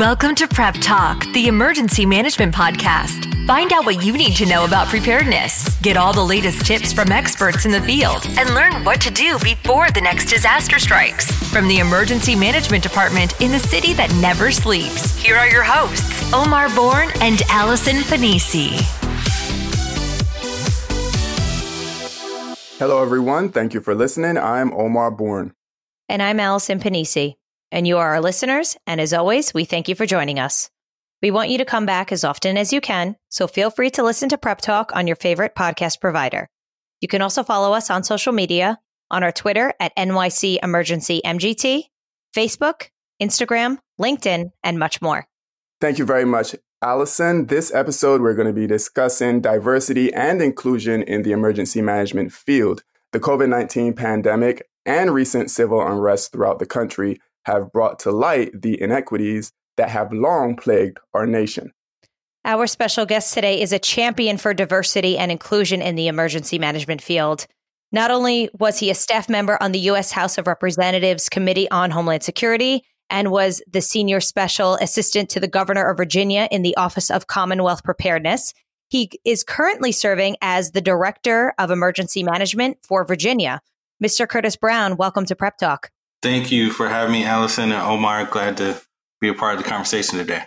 Welcome to Prep Talk, the emergency management podcast. Find out what you need to know about preparedness, get all the latest tips from experts in the field, and learn what to do before the next disaster strikes. From the Emergency Management Department in the city that never sleeps, here are your hosts, Omar Bourne and Allison Pennisi. Hello, everyone. Thank you for listening. I'm Omar Bourne. And I'm Allison Pennisi and you are our listeners. And as always, we thank you for joining us. We want you to come back as often as you can, so feel free to listen to Prep Talk on your favorite podcast provider. You can also follow us on social media on our Twitter at NYC Emergency MGT, Facebook, Instagram, LinkedIn, and much more. Thank you very much, Allison. This episode, we're going to be discussing diversity and inclusion in the emergency management field. The COVID 19 pandemic and recent civil unrest throughout the country have brought to light the inequities that have long plagued our nation. Our special guest today is a champion for diversity and inclusion in the emergency management field. Not only was he a staff member on the U.S. House of Representatives Committee on Homeland Security and was the senior special assistant to the governor of Virginia in the Office of Commonwealth Preparedness, he is currently serving as the director of emergency management for Virginia. Mr. Curtis Brown, welcome to Prep Talk. Thank you for having me, Allison and Omar. Glad to be a part of the conversation today.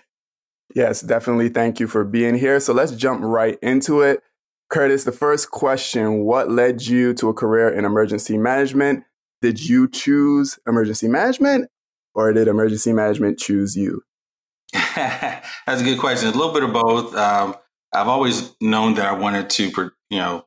Yes, definitely. Thank you for being here. So let's jump right into it. Curtis, the first question What led you to a career in emergency management? Did you choose emergency management or did emergency management choose you? That's a good question. A little bit of both. Um, I've always known that I wanted to, you know,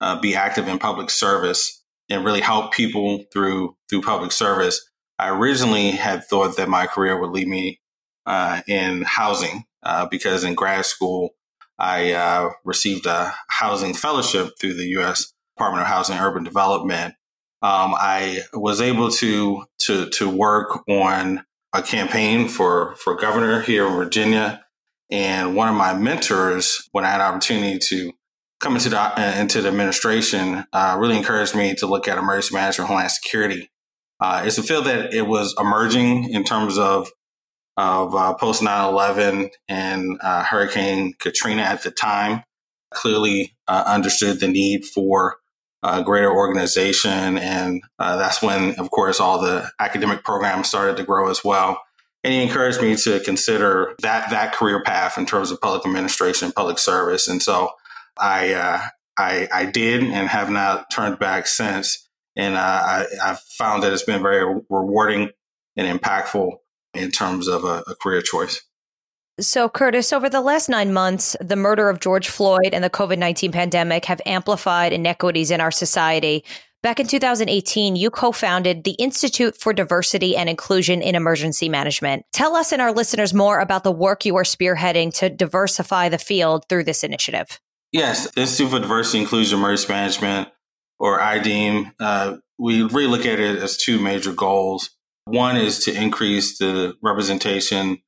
uh, be active in public service and really help people through through public service. I originally had thought that my career would lead me uh, in housing uh, because in grad school I uh, received a housing fellowship through the U.S. Department of Housing and Urban Development. Um, I was able to to to work on a campaign for for governor here in Virginia, and one of my mentors, when I had opportunity to coming to the uh, into the administration uh, really encouraged me to look at emergency management, homeland security. Uh, it's a field that it was emerging in terms of of uh, post 9/11 and uh, Hurricane Katrina at the time. Clearly uh, understood the need for greater organization, and that's when, of course, all the academic programs started to grow as well. And he encouraged me to consider that that career path in terms of public administration, public service, and so I, uh, I, I did and have not turned back since. And uh, I, I've found that it's been very rewarding and impactful in terms of a, a career choice. So, Curtis, over the last nine months, the murder of George Floyd and the COVID 19 pandemic have amplified inequities in our society. Back in 2018, you co founded the Institute for Diversity and Inclusion in Emergency Management. Tell us and our listeners more about the work you are spearheading to diversify the field through this initiative. Yes, Institute for Diversity, Inclusion, Emergency Management, or I-DIEM, uh, we really look at it as two major goals. One is to increase the representation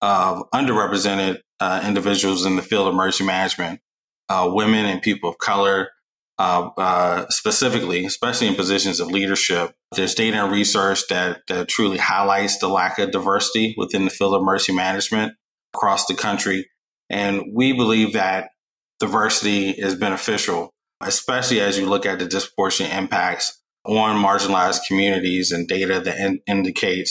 of underrepresented uh, individuals in the field of emergency management, uh, women and people of color, uh, uh, specifically, especially in positions of leadership. There's data and research that, that truly highlights the lack of diversity within the field of emergency management across the country. And we believe that diversity is beneficial, especially as you look at the disproportionate impacts on marginalized communities and data that in, indicates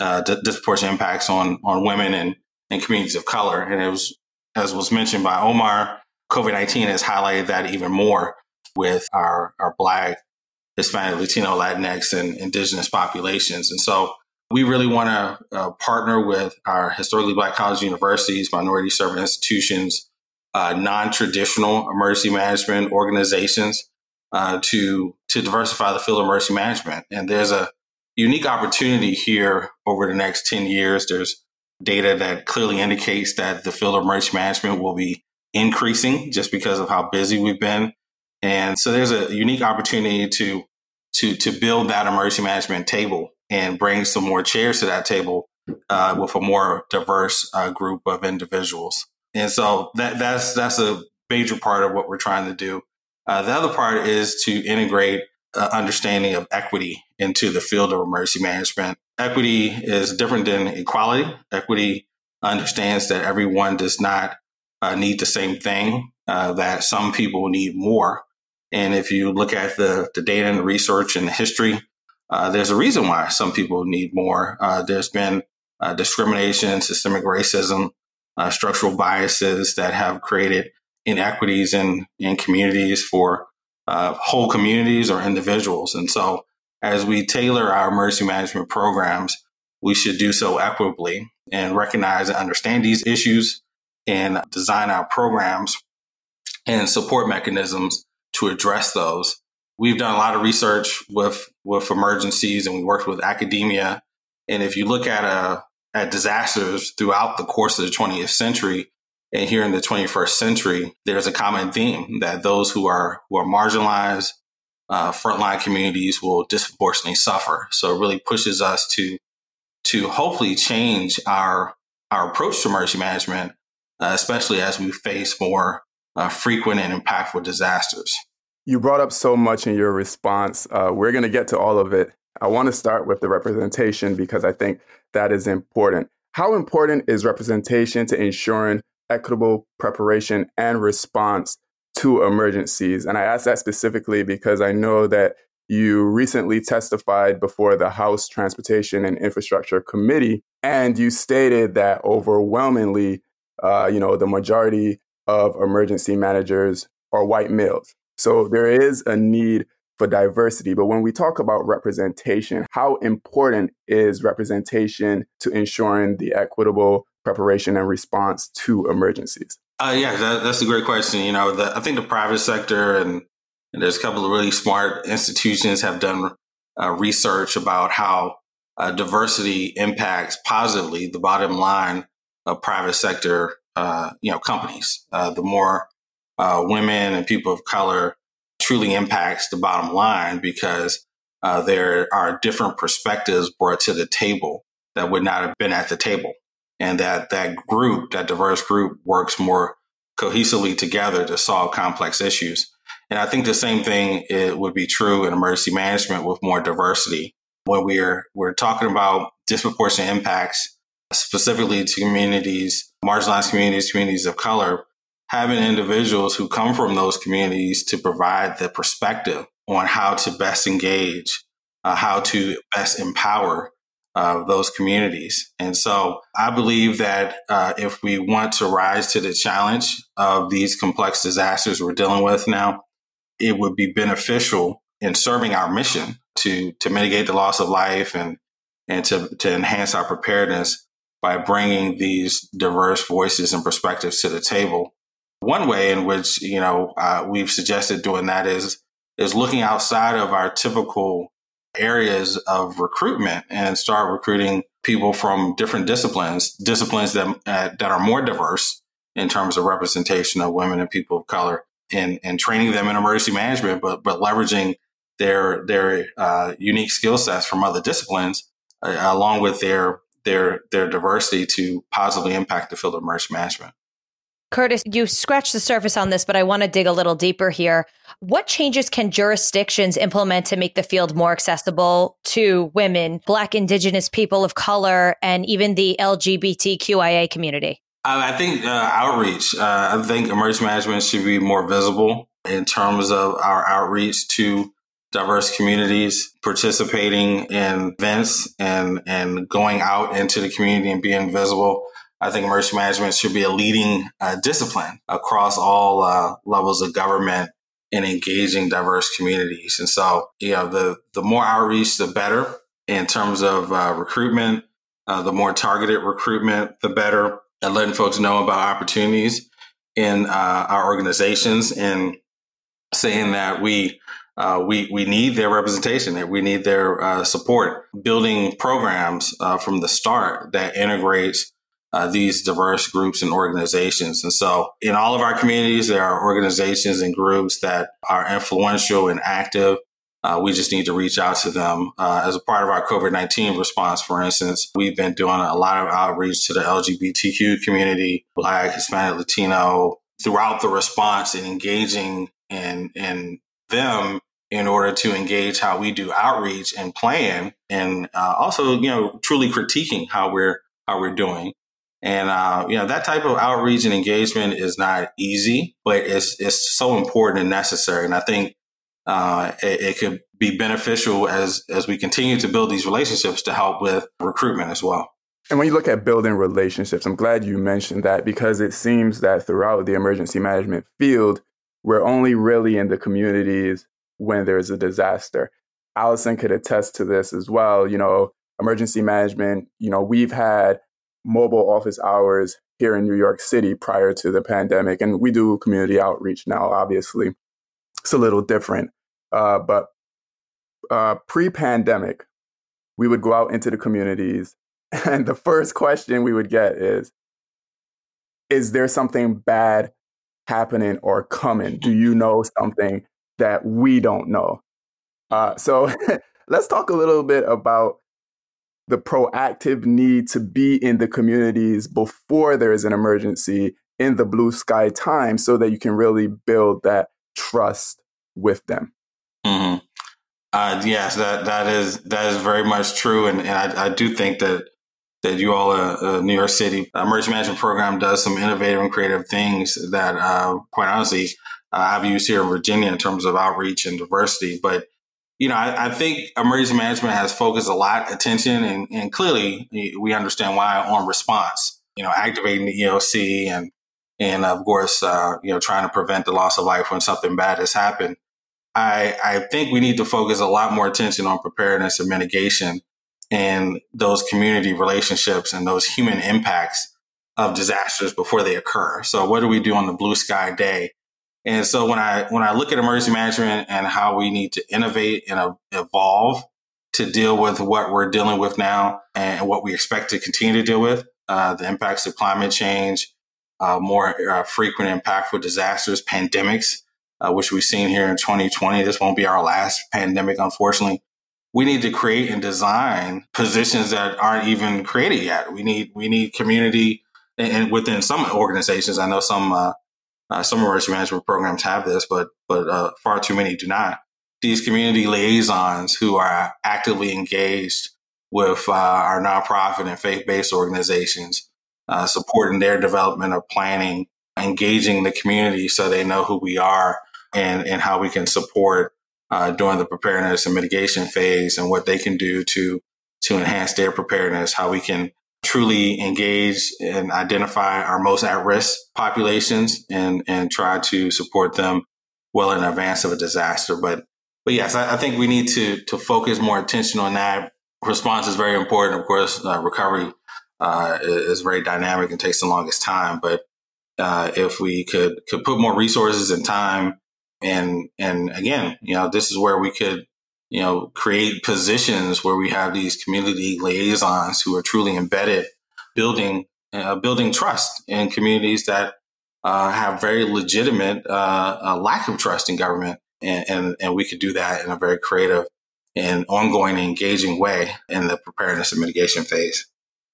uh, d- disproportionate impacts on on women and, and communities of color. And it was, as was mentioned by Omar, COVID nineteen has highlighted that even more with our our Black, Hispanic, Latino, Latinx, and Indigenous populations. And so we really want to uh, partner with our historically Black colleges, universities, minority serving institutions, uh, non-traditional emergency management organizations uh, to to diversify the field of emergency management. And there's a unique opportunity here over the next 10 years. There's data that clearly indicates that the field of emergency management will be increasing just because of how busy we've been. And so there's a unique opportunity to to to build that emergency management table and bring some more chairs to that table uh, with a more diverse uh, group of individuals. And so that that's that's a major part of what we're trying to do. Uh, the other part is to integrate uh, understanding of equity into the field of emergency management. Equity is different than equality. Equity understands that everyone does not uh, need the same thing, uh, that some people need more. And if you look at the, the data and the research and the history, uh, there's a reason why some people need more. Uh, there's been discrimination, systemic racism, uh, structural biases that have created inequities in, in communities for whole communities or individuals. And so as we tailor our emergency management programs, we should do so equitably and recognize and understand these issues and design our programs and support mechanisms to address those. We've done a lot of research with, with emergencies and we worked with academia. And if you look at, uh, at disasters throughout the course of the 20th century and here in the 21st century, there's a common theme that those who are, who are marginalized, uh, frontline communities will disproportionately suffer. So it really pushes us to to hopefully change our our approach to emergency management, uh, especially as we face more uh, frequent and impactful disasters. You brought up so much in your response. Uh, we're going to get to all of it. I want to start with the representation because I think that is important. How important is representation to ensuring equitable preparation and response to emergencies? And I ask that specifically because I know that you recently testified before the House Transportation and Infrastructure Committee, and you stated that overwhelmingly, uh, you know, the majority of emergency managers are white males. So there is a need for diversity. But when we talk about representation, how important is representation to ensuring the equitable preparation and response to emergencies? Uh, yeah, that, that's a great question. You know, the, I think the private sector and and there's a couple of really smart institutions have done uh, research about how uh, diversity impacts positively the bottom line of private sector, uh, you know, companies. Uh, the more uh, women and people of color truly impacts the bottom line because uh, there are different perspectives brought to the table that would not have been at the table, and that that group, that diverse group, works more cohesively together to solve complex issues. And I think the same thing it would be true in emergency management with more diversity. When we're we're talking about disproportionate impacts, specifically to communities, marginalized communities, communities of color, having individuals who come from those communities to provide the perspective on how to best engage, uh, how to best empower uh, those communities. And so I believe that uh, if we want to rise to the challenge of these complex disasters we're dealing with now, it would be beneficial in serving our mission to to mitigate the loss of life and and to to enhance our preparedness by bringing these diverse voices and perspectives to the table. One way in which you know uh, we've suggested doing that is is looking outside of our typical areas of recruitment and start recruiting people from different disciplines, disciplines that uh, that are more diverse in terms of representation of women and people of color and, and training them in emergency management, but, but leveraging their, their uh, unique skill sets from other disciplines uh, along with their, their, their diversity to positively impact the field of emergency management. Curtis, you scratched the surface on this, but I want to dig a little deeper here. What changes can jurisdictions implement to make the field more accessible to women, Black, Indigenous people of color, and even the LGBTQIA community? I think uh, outreach. Uh, I think emergency management should be more visible in terms of our outreach to diverse communities, participating in events and and going out into the community and being visible. I think emergency management should be a leading uh, discipline across all uh, levels of government in engaging diverse communities. And so, you know, the the more outreach, the better in terms of uh, recruitment. Uh, the more targeted recruitment, the better and letting folks know about opportunities in uh, our organizations and saying that we uh, we we need their representation, that we need their uh, support, building programs uh, from the start that integrates uh, these diverse groups and organizations. And so, in all of our communities, there are organizations and groups that are influential and active uh, we just need to reach out to them. Uh, as a part of our COVID 19 response, for instance, we've been doing a lot of outreach to the LGBTQ community, Black, Hispanic, Latino, throughout the response and engaging in, in them in order to engage how we do outreach and plan and uh, also, you know, truly critiquing how we're, how we're doing. And uh, you know that type of outreach and engagement is not easy, but it's it's so important and necessary. And I think uh, it, it, could be beneficial as as we continue to build these relationships to help with recruitment as well. And when you look at building relationships, I'm glad you mentioned that because it seems that throughout the emergency management field, we're only really in the communities when there's a disaster. Allison could attest to this as well. You know, emergency management, you know, we've had mobile office hours here in New York City prior to the pandemic, and we do community outreach now, obviously. It's a little different. Uh, but uh, pre pandemic, we would go out into the communities, and the first question we would get is Is there something bad happening or coming? Do you know something that we don't know? Uh, so let's talk a little bit about the proactive need to be in the communities before there is an emergency in the blue sky time so that you can really build that trust with them. Mm-hmm. Uh, yes, that that is that is very much true, and, and I, I do think that that you all, uh, uh, New York City emergency management program, does some innovative and creative things that, uh, quite honestly, uh, I've used here in Virginia in terms of outreach and diversity. But you know, I, I, think emergency management has focused a lot attention and, and, clearly we understand why on response, you know, activating the EOC and, and of course, uh, you know, trying to prevent the loss of life when something bad has happened. I, I think we need to focus a lot more attention on preparedness and mitigation and those community relationships and those human impacts of disasters before they occur. So what do we do on the blue sky day and so when I when I look at emergency management and how we need to innovate and evolve to deal with what we're dealing with now and what we expect to continue to deal with, uh, the impacts of climate change, uh, more uh, frequent impactful disasters, pandemics, uh, which we've seen here in 2020. This won't be our last pandemic, unfortunately. We need to create and design positions that aren't even created yet. We need we need community and within some organizations. I know some uh, some emergency management programs have this, but but uh, far too many do not. These community liaisons who are actively engaged with uh, our nonprofit and faith-based organizations, uh, supporting their development of planning, engaging the community so they know who we are and and how we can support uh, during the preparedness and mitigation phase, and what they can do to to enhance their preparedness, how we can truly engage and identify our most at risk populations and, and try to support them well in advance of a disaster. But, but yes, I, I think we need to, to focus more attention on that. Response is very important. Of course, uh, recovery uh, is very dynamic and takes the longest time. But uh, if we could could put more resources and time, and and again, you know, this is where we could you know, create positions where we have these community liaisons who are truly embedded, building uh, building trust in communities that uh, have very legitimate uh, lack of trust in government, and, and and we could do that in a very creative and ongoing, engaging way in the preparedness and mitigation phase.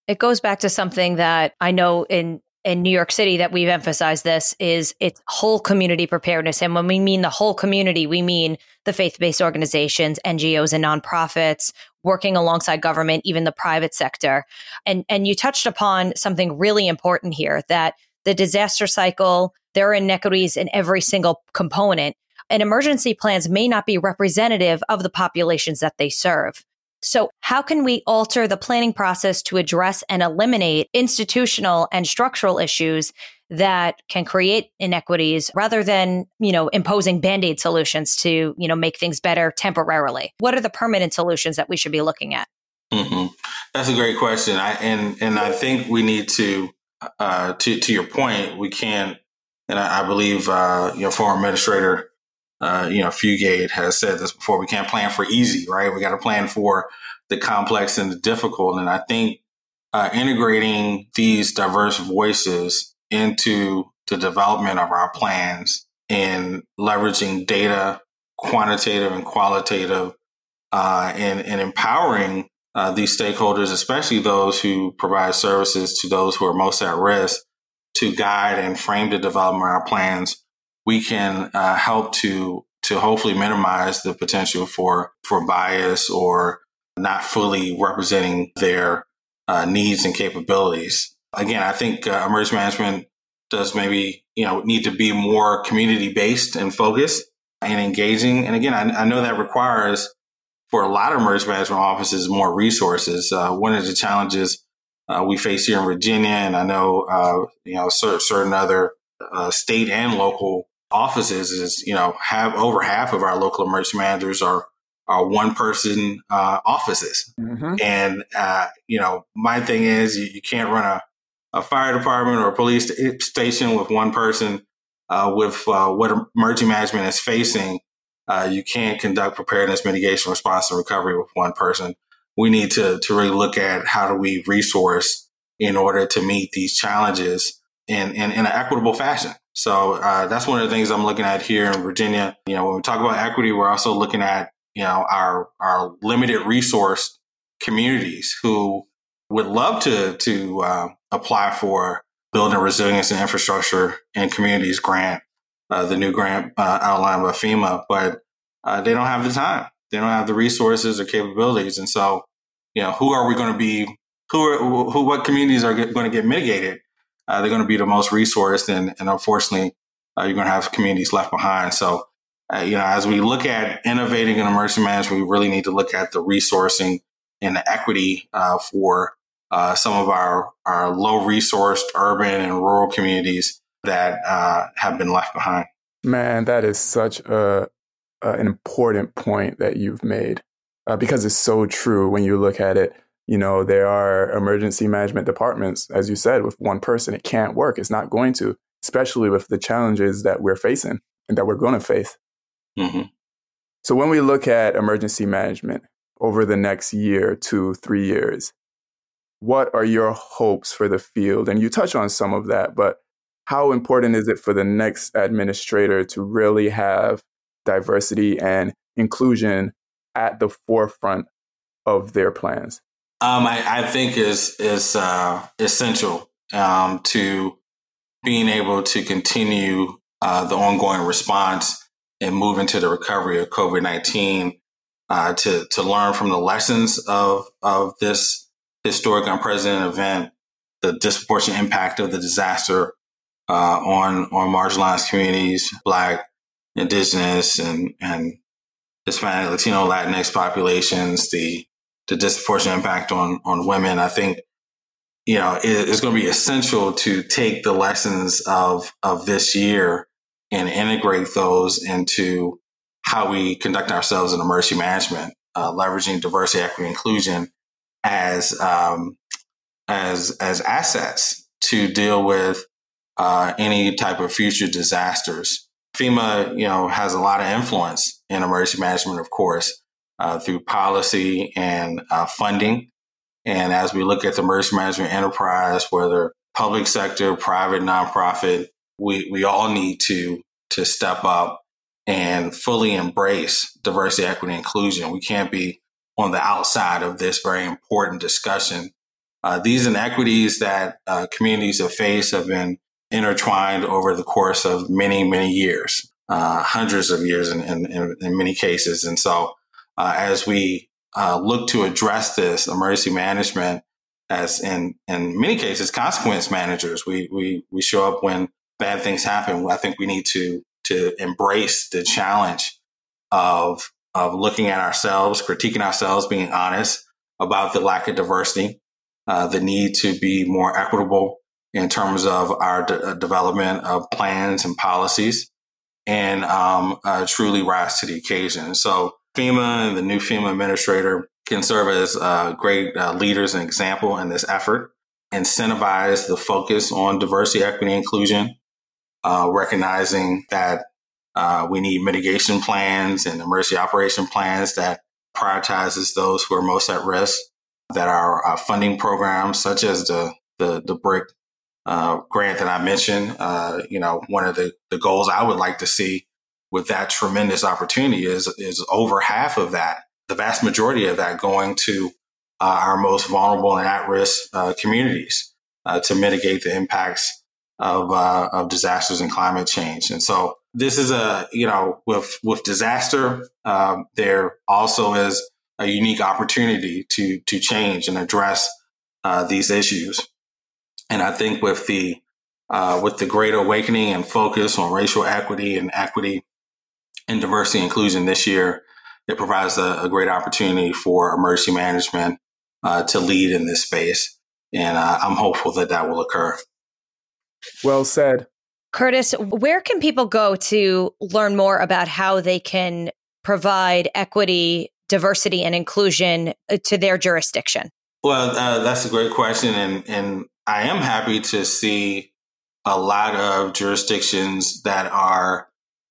It goes back to something that I know in in New York City that we've emphasized this is it's whole community preparedness. And when we mean the whole community, we mean the faith based organizations, NGOs, and nonprofits working alongside government, even the private sector. And, and you touched upon something really important here that the disaster cycle, there are inequities in every single component. And emergency plans may not be representative of the populations that they serve. So, how can we alter the planning process to address and eliminate institutional and structural issues that can create inequities rather than, you know, imposing band-aid solutions to, you know, make things better temporarily? What are the permanent solutions that we should be looking at? Mm-hmm. That's a great question. I, and and I think we need to uh, to to your point, we can't and I, I believe uh, you know former administrator uh, you know, Fugate has said this before. We can't plan for easy, right? We got to plan for the complex and the difficult. And I think uh, integrating these diverse voices into the development of our plans and leveraging data, quantitative and qualitative, uh, and, and empowering uh, these stakeholders, especially those who provide services to those who are most at risk, to guide and frame the development of our plans we can uh, help to to hopefully minimize the potential for for bias or not fully representing their uh, needs and capabilities. again, I think uh, emergency management does maybe, you know, need to be more community based and focused and engaging. And again, I, I, know that requires for a lot of emergency management offices more resources. Uh, one of the challenges uh, we face here in Virginia, and I know, uh, you know, certain other uh, state and local offices is, you know, have over half of our local emergency managers are are one person uh, offices. Mm-hmm. And, uh, you know, my thing is you, you can't run a, a, fire department or a police station with one person. Uh, with uh, what emergency management is facing, uh, you can't conduct preparedness, mitigation, response, and recovery with one person. We need to, to really look at how do we resource in order to meet these challenges in, in, in an equitable fashion. So uh, that's one of the things I'm looking at here in Virginia. You know, when we talk about equity, we're also looking at you know, our our limited resource communities who would love to to uh, apply for building resilience and infrastructure in communities grant, uh, the new grant uh, outlined by FEMA, but uh, they don't have the time, they don't have the resources or capabilities, and so you know, who are we going to be? Who are who? What communities are going to get mitigated? Uh, they're going to be the most resourced, and, and unfortunately, uh, you're going to have communities left behind. So uh, you know, as we look at innovating in emergency management, we really need to look at the resourcing and the equity uh, for uh, some of our, our low resourced urban and rural communities that uh, have been left behind. Man, that is such a, an important point that you've made because it's so true when you look at it. You know, there are emergency management departments, as you said, with one person, it can't work. It's not going to, especially with the challenges that we're facing and that we're going to face. Mm-hmm. So when we look at emergency management over the next year, two, three years, what are your hopes for the field? And you touch on some of that, but how important is it for the next administrator to really have diversity and inclusion at the forefront of their plans? Um, I, I, think is is uh, essential um, to being able to continue uh, the ongoing response and move into the recovery of COVID 19 uh, to, to learn from the lessons of, of this historic, unprecedented event, the disproportionate impact of the disaster uh, on, on marginalized communities, Black, Indigenous, and, and Hispanic, Latino, Latinx populations, the, the disproportionate impact on, on women. I think you know, it, it's going to be essential to take the lessons of, of this year and integrate those into how we conduct ourselves in emergency management, uh, leveraging diversity, equity, inclusion as um, as as assets to deal with uh, any type of future disasters. FEMA, you know, has a lot of influence in emergency management, of course, uh, through policy and uh, funding. And as we look at the emergency management enterprise, whether public sector, private, nonprofit, we, we all need to, to step up and fully embrace diversity, equity, inclusion. We can't be on the outside of this very important discussion. Uh, these inequities that uh, communities have faced have been intertwined over the course of many, many years, uh, hundreds of years in, in, in, many cases. And so, uh, as we uh, look to address this, emergency management, as in in many cases, consequence managers, we we we show up when bad things happen, I think we need to to embrace the challenge of of looking at ourselves, critiquing ourselves, being honest about the lack of diversity, uh, the need to be more equitable in terms of our uh, development of plans and policies, and um, uh, truly rise to the occasion. So FEMA and the new FEMA administrator can serve as uh, great uh, leaders and example in this effort incentivize the focus on diversity, equity, inclusion, uh, recognizing that uh, we need mitigation plans and emergency operation plans that prioritizes those who are most at risk. That our, our funding programs, such as the the, the BRIC uh, grant that I mentioned, uh, you know, one of the, the goals I would like to see with that tremendous opportunity is is over half of that, the vast majority of that, going to uh, our most vulnerable and at risk uh, communities to mitigate the impacts of uh, of disasters and climate change. And so this is a you know with with disaster, um, there also is a unique opportunity to to change and address uh, these issues. And I think with the uh, with the great awakening and focus on racial equity and equity and diversity inclusion this year, it provides a, a great opportunity for emergency management uh, to lead in this space. And uh, I'm hopeful that that will occur. Well said. Curtis, where can people go to learn more about how they can provide equity, diversity, and inclusion uh, to their jurisdiction? Well, uh, that's a great question. And, and I am happy to see a lot of jurisdictions that are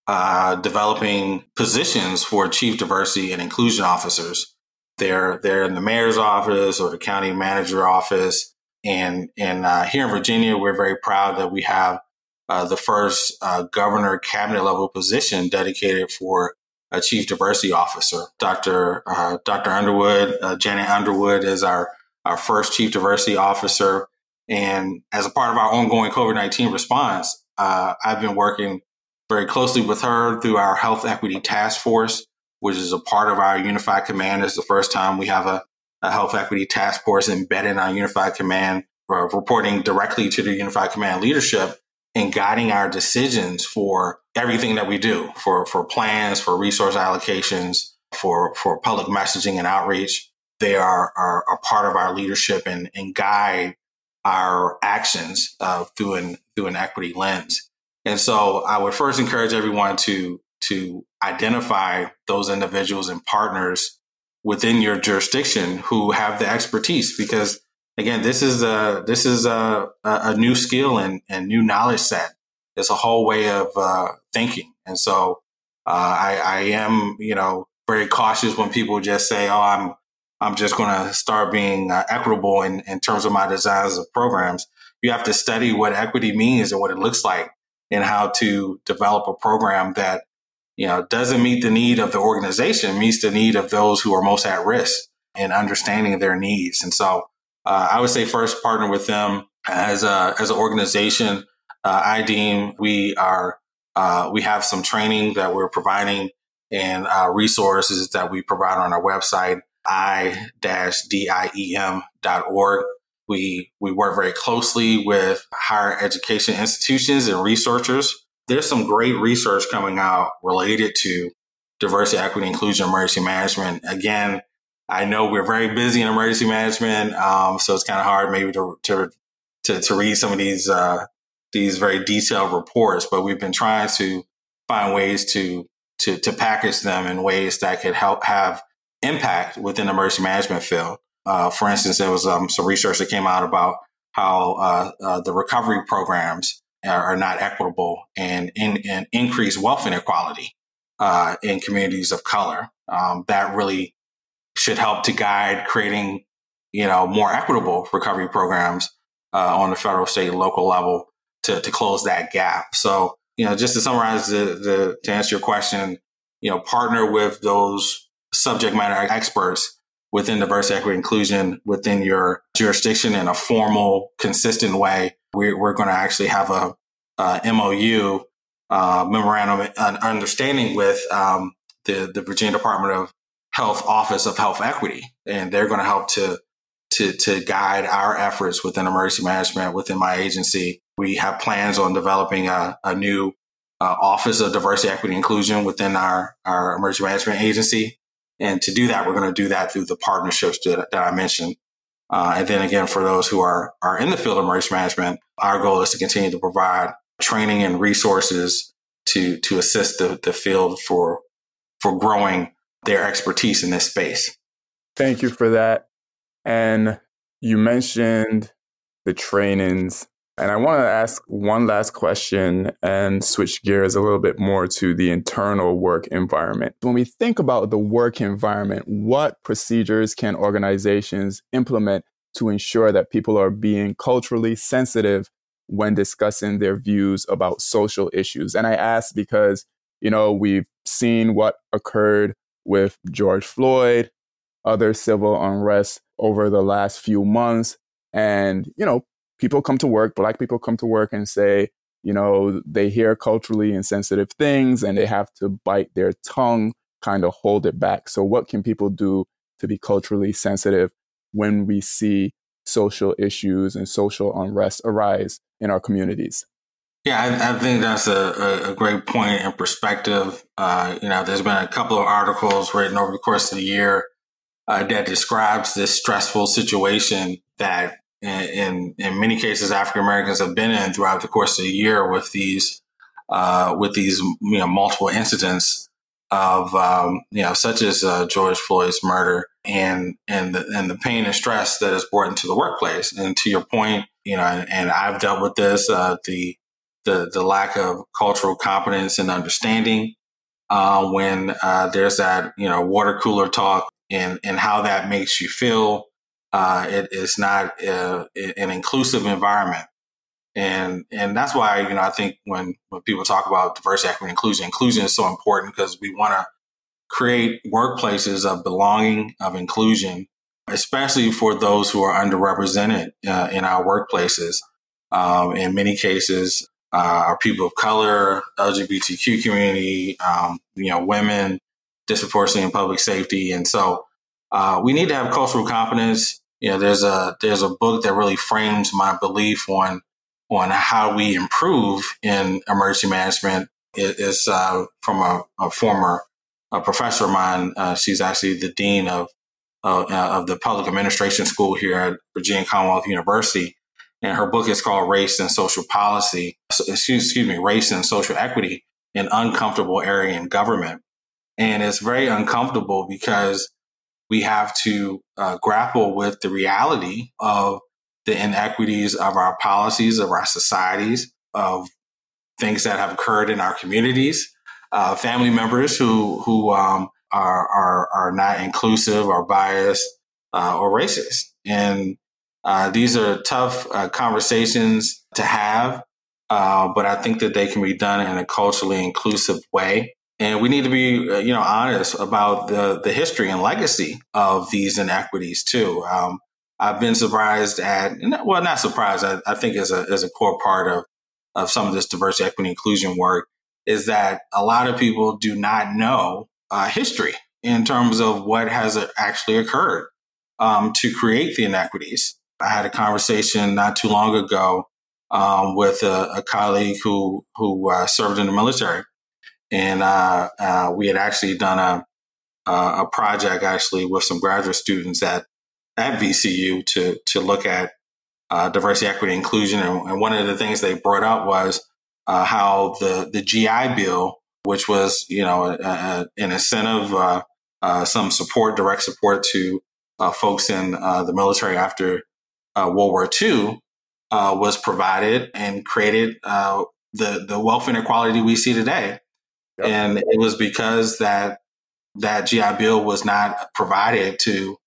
uh, developing positions for chief diversity and inclusion officers. They're they're in the mayor's office or the county manager office, and and uh, here in Virginia, we're very proud that we have uh, the first uh, governor cabinet level position dedicated for a chief diversity officer. Dr. Uh, Dr. Underwood, uh, Janice Underwood, is our our first chief diversity officer. And as a part of our ongoing COVID 19 response, I've been working very closely with her through our Health Equity Task Force, which is a part of our Unified Command. It's the first time we have a, a Health Equity Task Force embedded in our Unified Command, uh, reporting directly to the Unified Command leadership and guiding our decisions for everything that we do, for, for plans, for resource allocations, for, for public messaging and outreach. They are, are, are part of our leadership and, and guide our actions uh, through an through an equity lens. And so I would first encourage everyone to to identify those individuals and partners within your jurisdiction who have the expertise because again this is a this is a, a new skill and, and new knowledge set it's a whole way of uh, thinking and so uh, I, I am you know very cautious when people just say oh i'm I'm just going to start being uh, equitable in, in terms of my designs of programs. You have to study what equity means and what it looks like and how to develop a program that, you know, doesn't meet the need of the organization, meets the need of those who are most at risk and understanding their needs. And so uh, I would say first partner with them as a, as an organization. Uh, I we are, uh, we have some training that we're providing and uh, resources that we provide on our website i-diem.org. We, we work very closely with higher education institutions and researchers. There's some great research coming out related to diversity, equity, inclusion, emergency management. Again, I know we're very busy in emergency management, um, so it's kind of hard maybe to, to, to, to read some of these, uh, these very detailed reports, but we've been trying to find ways to, to, to package them in ways that could help have impact within emergency management field. Uh, for instance, there was um, some research that came out about how uh, uh, the recovery programs are, are not equitable and, in, and, increase wealth inequality uh, in communities of color. Um, that really should help to guide creating, you know, more equitable recovery programs uh, on the federal, state, and local level to, to close that gap. So, you know, just to summarize the, the to answer your question, you know, partner with those subject matter experts within diversity, equity, inclusion within your jurisdiction in a formal, consistent way. We're, we're going to actually have a, a MOU, uh, memorandum of understanding with um, the, the Virginia Department of Health Office of Health Equity, and they're going to help to to to guide our efforts within emergency management within my agency. We have plans on developing a, a new uh, Office of Diversity, Equity, Inclusion within our our emergency management agency. And to do that, we're going to do that through the partnerships that, that I mentioned. Uh, and then again, for those who are, are in the field of emergency management, our goal is to continue to provide training and resources to, to assist the, the field for, for growing their expertise in this space. Thank you for that. And you mentioned the trainings and I want to ask one last question and switch gears a little bit more to the internal work environment. When we think about the work environment, what procedures can organizations implement to ensure that people are being culturally sensitive when discussing their views about social issues? And I ask because, you know, we've seen what occurred with George Floyd, other civil unrest over the last few months. And, you know, people come to work, black people come to work and say, you know, they hear culturally insensitive things and they have to bite their tongue, kind of hold it back. So, what can people do to be culturally sensitive when we see social issues and social unrest arise in our communities. Yeah, I, I think that's a, a, great point and perspective. Uh, you know, there's been a couple of articles written over the course of the year uh, that describes this stressful situation that in in many cases African Americans have been in throughout the course of the year with these uh, with these you know multiple incidents of um, you know such as uh, George Floyd's murder and and the, and the pain and stress that is brought into the workplace. And to your point, you know, and, and I've dealt with this uh, the the the lack of cultural competence and understanding uh, when uh, there's that you know water cooler talk and and how that makes you feel. Uh, it is not uh, an inclusive environment and and that's why you know I think when when people talk about diversity, equity, inclusion, inclusion is so important because we want to create workplaces of belonging, of inclusion, especially for those who are underrepresented uh, in our workplaces. Um, in many cases, uh, are people of color, LGBTQ community, um, you know, women, disproportionately in public safety, and so uh, we need to have cultural competence. You know, there's a there's a book that really frames my belief on on how we improve in emergency management is uh, from a, a former a professor of mine. Uh, she's actually the dean of uh, of the public administration school here at Virginia Commonwealth University, and her book is called "Race and Social Policy." Excuse, excuse me, "Race and Social Equity: An Uncomfortable Area in Government," and it's very uncomfortable because we have to uh, grapple with the reality of the inequities of our policies, of our societies, of things that have occurred in our communities, uh, family members who who um, are, are are not inclusive or biased uh, or racist, and uh, these are tough uh, conversations to have. Uh, but I think that they can be done in a culturally inclusive way. And we need to be, uh, you know, honest about the the history and legacy of these inequities too. Um, I've been surprised at, well, not surprised. I, I think as a as a core part of of some of this diversity, equity, inclusion work is that a lot of people do not know uh, history in terms of what has actually occurred um, to create the inequities. I had a conversation not too long ago um, with a, a, colleague who who uh, served in the military, and uh, uh we had actually done a a project actually with some graduate students at at VCU to to look at uh, diversity, equity, inclusion, and, and, one of the things they brought up was uh, how the the GI Bill, which was you know a, a, an incentive, uh, uh some support, direct support to uh, folks in uh, the military after World War II, was provided and created the the wealth inequality we see today, and it was because that that GI Bill was not provided to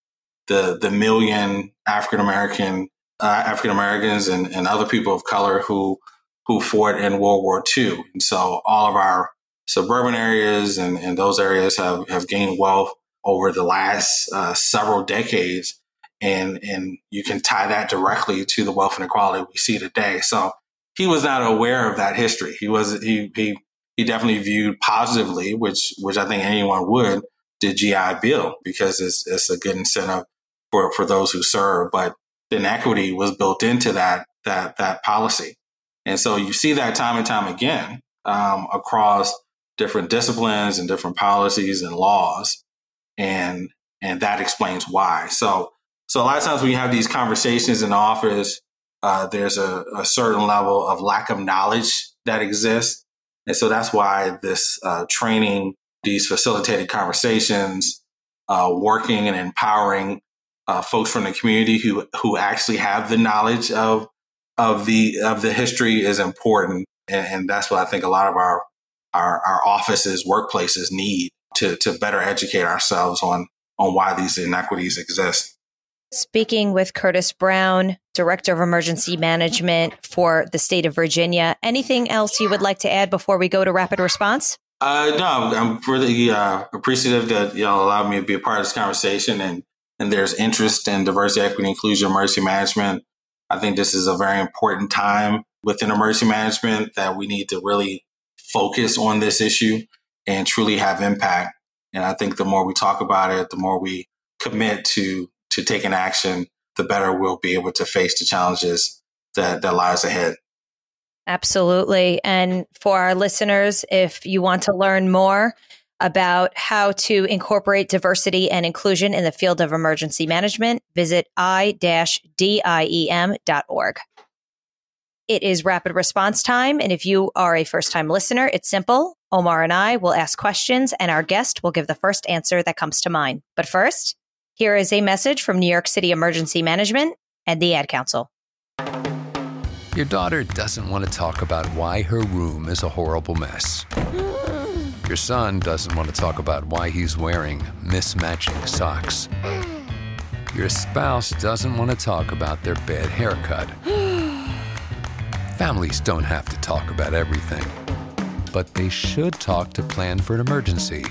the the million African American uh, African Americans and, and other people of color who who fought in World War II. And so all of our suburban areas and, and those areas have, have gained wealth over the last uh, several decades. And, and you can tie that directly to the wealth inequality we see today. So he was not aware of that history. He was, he, he, he definitely viewed positively, which, which I think anyone would, the GI Bill because it's, it's a good incentive for, for those who serve, but inequity was built into that, that, that policy. And so you see that time and time again um, across different disciplines and different policies and laws. And, and that explains why. So, so a lot of times when you have these conversations in the office, uh, there's a, a, certain level of lack of knowledge that exists. And so that's why this uh, training, these facilitated conversations, uh, working and empowering uh, folks from the community who who actually have the knowledge of of the of the history is important, and, and that's what I think a lot of our our, our offices, workplaces need to to better educate ourselves on on why these inequities exist. Speaking with Curtis Brown, Director of Emergency Management for the state of Virginia. Anything else you would like to add before we go to rapid response? Uh, no, I'm really uh, appreciative that y'all allowed me to be a part of this conversation and and there's interest in diversity, equity, inclusion, emergency management, I think this is a very important time within emergency management that we need to really focus on this issue and truly have impact. And I think the more we talk about it, the more we commit to to taking action, the better we'll be able to face the challenges that, that lies ahead. Absolutely. And for our listeners, if you want to learn more about how to incorporate diversity and inclusion in the field of emergency management, visit i-diem.org. It is rapid response time. And if you are a first time listener, it's simple. Omar and I will ask questions and our guest will give the first answer that comes to mind. But first, here is a message from New York City Emergency Management and the Ad Council. Your daughter doesn't want to talk about why her room is a horrible mess. Your son doesn't want to talk about why he's wearing mismatching socks. Your spouse doesn't want to talk about their bad haircut. Families don't have to talk about everything, but they should talk to plan for an emergency.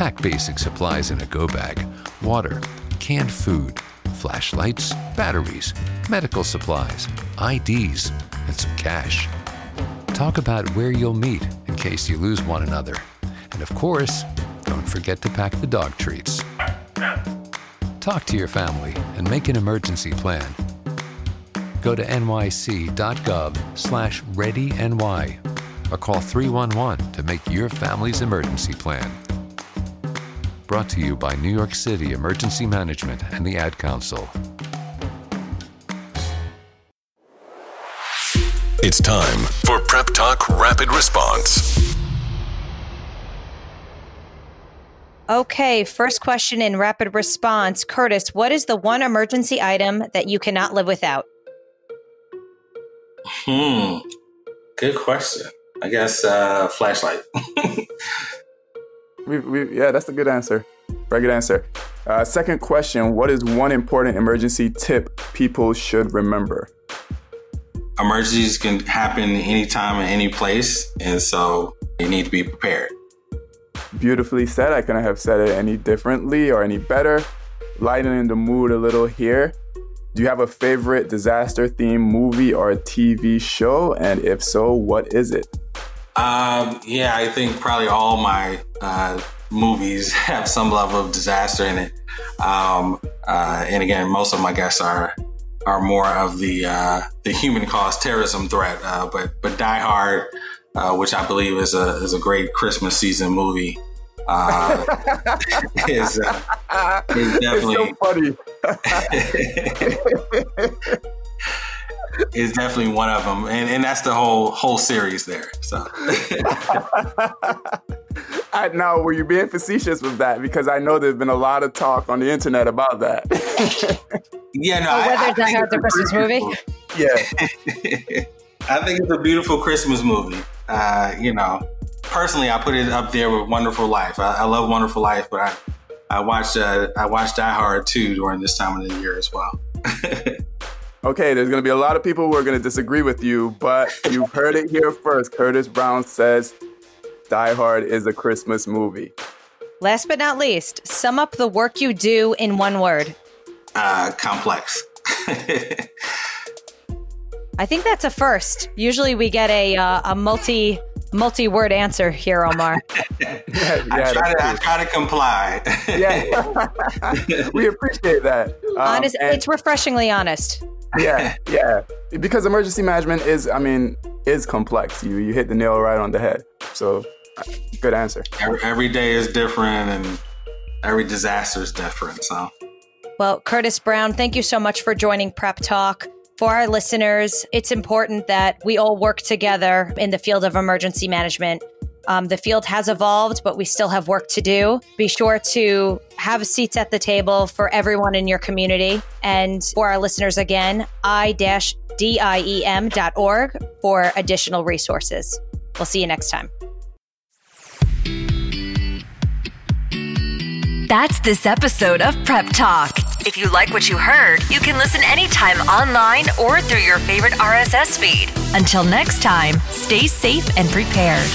Pack basic supplies in a go bag water, canned food, flashlights, batteries, medical supplies, IDs, and some cash. Talk about where you'll meet in case you lose one another. And of course, don't forget to pack the dog treats. Talk to your family and make an emergency plan go to nyc.gov slash readyny or call 311 to make your family's emergency plan. Brought to you by New York City Emergency Management and the Ad Council. It's time for Prep Talk Rapid Response. Okay, first question in rapid response. Curtis, what is the one emergency item that you cannot live without? Hmm. Good question. I guess uh, flashlight. we, we, yeah, that's a good answer. Very good answer. Uh, second question What is one important emergency tip people should remember? Emergencies can happen anytime and any place, and so you need to be prepared. Beautifully said. I couldn't have said it any differently or any better. Lightening the mood a little here. Do you have a favorite disaster themed movie or TV show? And if so, what is it? Um, yeah, I think probably all my uh, movies have some level of disaster in it. Um, uh, and again, most of my guests are are more of the uh, the human caused terrorism threat. Uh, but but Die Hard, uh, which I believe is a is a great Christmas season movie, uh, is, uh, is definitely so funny. Is definitely one of them, and, and that's the whole whole series there. So. I, now, were you being facetious with that? Because I know there's been a lot of talk on the internet about that. yeah, no. Oh, whether I, I the Christmas movie. Yeah. I think it's a beautiful Christmas movie. Uh, you know, personally, I put it up there with Wonderful Life. I, I love Wonderful Life, but I I watched uh, I watched Die Hard too during this time of the year as well. Okay, there's going to be a lot of people who are going to disagree with you, but you've heard it here first. Curtis Brown says Die Hard is a Christmas movie. Last but not least, sum up the work you do in one word. Uh, complex. I think that's a first. Usually we get a uh, a multi multi-word answer here, Omar. yeah, yeah, I, try to, I, try to, comply. yeah, we appreciate that. Um, honest, and, it's refreshingly honest. Yeah, yeah, because emergency management is, I mean, is complex. You you hit the nail right on the head. So, good answer. Every, every day is different, and every disaster is different. So. Well, Curtis Brown, thank you so much for joining Prep Talk for our listeners, it's important that we all work together in the field of emergency management. Um, the field has evolved, but we still have work to do. Be sure to have seats at the table for everyone in your community. And for our listeners, again, i-diem.org for additional resources. We'll see you next time. That's this episode of Prep Talk. If you like what you heard, you can listen anytime online or through your favorite RSS feed. Until next time, stay safe and prepared.